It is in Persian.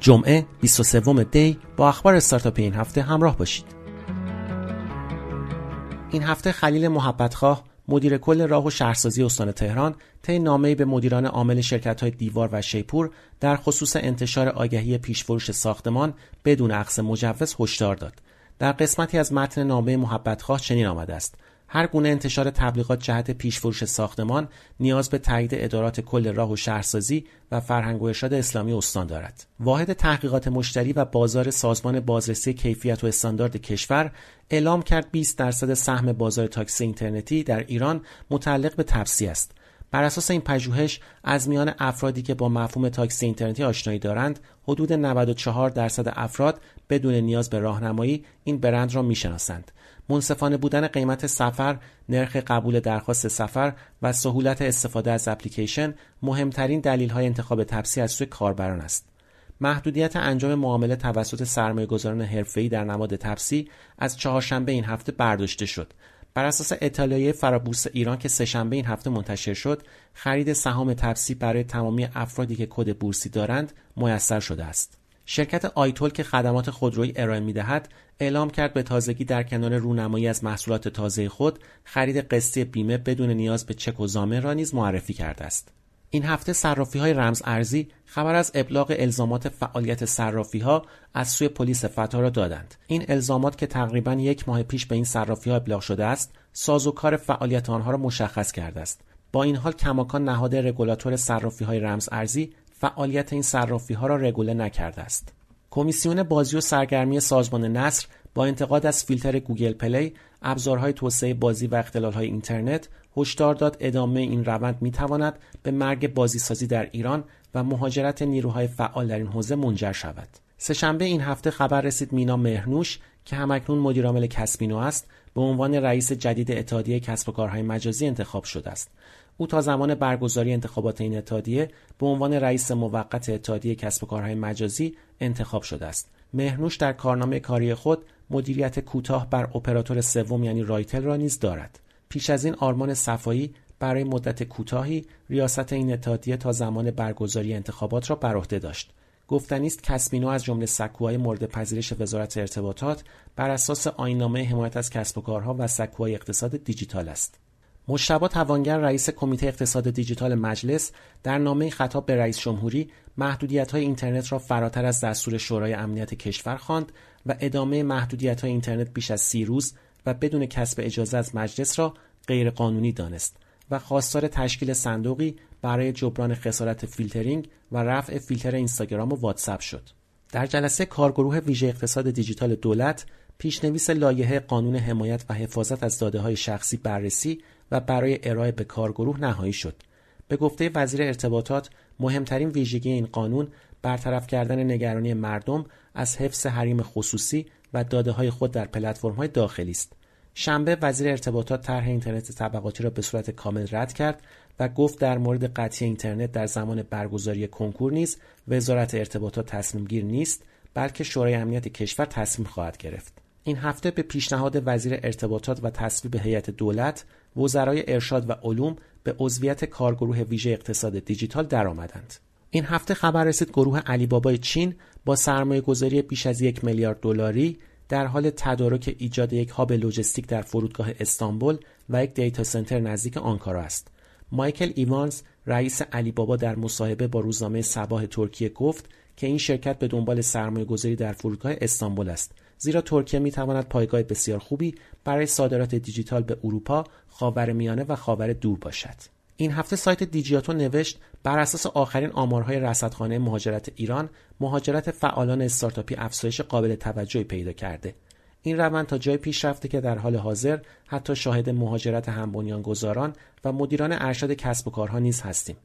جمعه 23 دی با اخبار استارتاپ این هفته همراه باشید. این هفته خلیل محبتخواه مدیر کل راه و شهرسازی استان تهران طی نامه‌ای به مدیران عامل شرکت‌های دیوار و شیپور در خصوص انتشار آگهی پیشفروش ساختمان بدون عقص مجوز هشدار داد. در قسمتی از متن نامه محبتخواه چنین آمده است: هر گونه انتشار تبلیغات جهت پیشفروش ساختمان نیاز به تایید ادارات کل راه و شهرسازی و فرهنگ و ارشاد اسلامی استان دارد. واحد تحقیقات مشتری و بازار سازمان بازرسی کیفیت و استاندارد کشور اعلام کرد 20 درصد سهم بازار تاکسی اینترنتی در ایران متعلق به تپسی است. بر اساس این پژوهش از میان افرادی که با مفهوم تاکسی اینترنتی آشنایی دارند حدود 94 درصد افراد بدون نیاز به راهنمایی این برند را می‌شناسند منصفانه بودن قیمت سفر، نرخ قبول درخواست سفر و سهولت استفاده از اپلیکیشن مهمترین دلیل های انتخاب تپسی از سوی کاربران است. محدودیت انجام معامله توسط سرمایه گذاران حرفه‌ای در نماد تپسی از چهارشنبه این هفته برداشته شد. بر اساس اطلاعیه فرابورس ایران که سهشنبه این هفته منتشر شد، خرید سهام تپسی برای تمامی افرادی که کد بورسی دارند میسر شده است. شرکت آیتول که خدمات خودرویی ارائه می‌دهد اعلام کرد به تازگی در کنار رونمایی از محصولات تازه خود خرید قسطی بیمه بدون نیاز به چک و زامن را نیز معرفی کرده است این هفته صرافی های رمز ارزی خبر از ابلاغ الزامات فعالیت صرافی ها از سوی پلیس فتا را دادند این الزامات که تقریبا یک ماه پیش به این صرافی ها ابلاغ شده است سازوکار فعالیت آنها را مشخص کرده است با این حال کماکان نهاد رگولاتور صرافی های رمز ارزی فعالیت این صرافی ها را رگوله نکرده است. کمیسیون بازی و سرگرمی سازمان نصر با انتقاد از فیلتر گوگل پلی ابزارهای توسعه بازی و های اینترنت هشدار داد ادامه این روند می‌تواند به مرگ بازیسازی در ایران و مهاجرت نیروهای فعال در این حوزه منجر شود. سه‌شنبه این هفته خبر رسید مینا مهرنوش که هم‌اکنون مدیرعامل کسبینو است به عنوان رئیس جدید اتحادیه کسب و کارهای مجازی انتخاب شده است. او تا زمان برگزاری انتخابات این اتحادیه به عنوان رئیس موقت اتحادیه کسب و کارهای مجازی انتخاب شده است. مهرنوش در کارنامه کاری خود مدیریت کوتاه بر اپراتور سوم یعنی رایتل را نیز دارد. پیش از این آرمان صفایی برای مدت کوتاهی ریاست این اتحادیه تا زمان برگزاری انتخابات را بر عهده داشت. گفتنی است کسبینو از جمله سکوهای مورد پذیرش وزارت ارتباطات بر اساس آینامه حمایت از کسب و کارها و سکوهای اقتصاد دیجیتال است. مشتبا توانگر رئیس کمیته اقتصاد دیجیتال مجلس در نامه خطاب به رئیس جمهوری محدودیت های اینترنت را فراتر از دستور شورای امنیت کشور خواند و ادامه محدودیت های اینترنت بیش از سی روز و بدون کسب اجازه از مجلس را غیرقانونی دانست و خواستار تشکیل صندوقی برای جبران خسارت فیلترینگ و رفع فیلتر اینستاگرام و واتساپ شد. در جلسه کارگروه ویژه اقتصاد دیجیتال دولت پیشنویس لایحه قانون حمایت و حفاظت از داده های شخصی بررسی و برای ارائه به کارگروه نهایی شد. به گفته وزیر ارتباطات مهمترین ویژگی این قانون برطرف کردن نگرانی مردم از حفظ حریم خصوصی و داده های خود در پلتفرم های داخلی است. شنبه وزیر ارتباطات طرح اینترنت طبقاتی را به صورت کامل رد کرد و گفت در مورد قطعی اینترنت در زمان برگزاری کنکور نیز وزارت ارتباطات تصمیم گیر نیست بلکه شورای امنیت کشور تصمیم خواهد گرفت. این هفته به پیشنهاد وزیر ارتباطات و تصویب هیئت دولت وزرای ارشاد و علوم به عضویت کارگروه ویژه اقتصاد دیجیتال درآمدند. این هفته خبر رسید گروه علی بابای چین با سرمایه گذاری بیش از یک میلیارد دلاری در حال تدارک ایجاد یک هاب لوجستیک در فرودگاه استانبول و یک دیتا سنتر نزدیک آنکارا است. مایکل ایوانز رئیس علی بابا در مصاحبه با روزنامه صباح ترکیه گفت که این شرکت به دنبال سرمایه گذاری در فرودگاه استانبول است زیرا ترکیه می تواند پایگاه بسیار خوبی برای صادرات دیجیتال به اروپا، خاورمیانه و خاور دور باشد. این هفته سایت دیجیاتو نوشت بر اساس آخرین آمارهای رصدخانه مهاجرت ایران مهاجرت فعالان استارتاپی افزایش قابل توجهی پیدا کرده. این روند تا جای پیش رفته که در حال حاضر حتی شاهد مهاجرت هم گذاران و مدیران ارشد کسب و کارها نیز هستیم.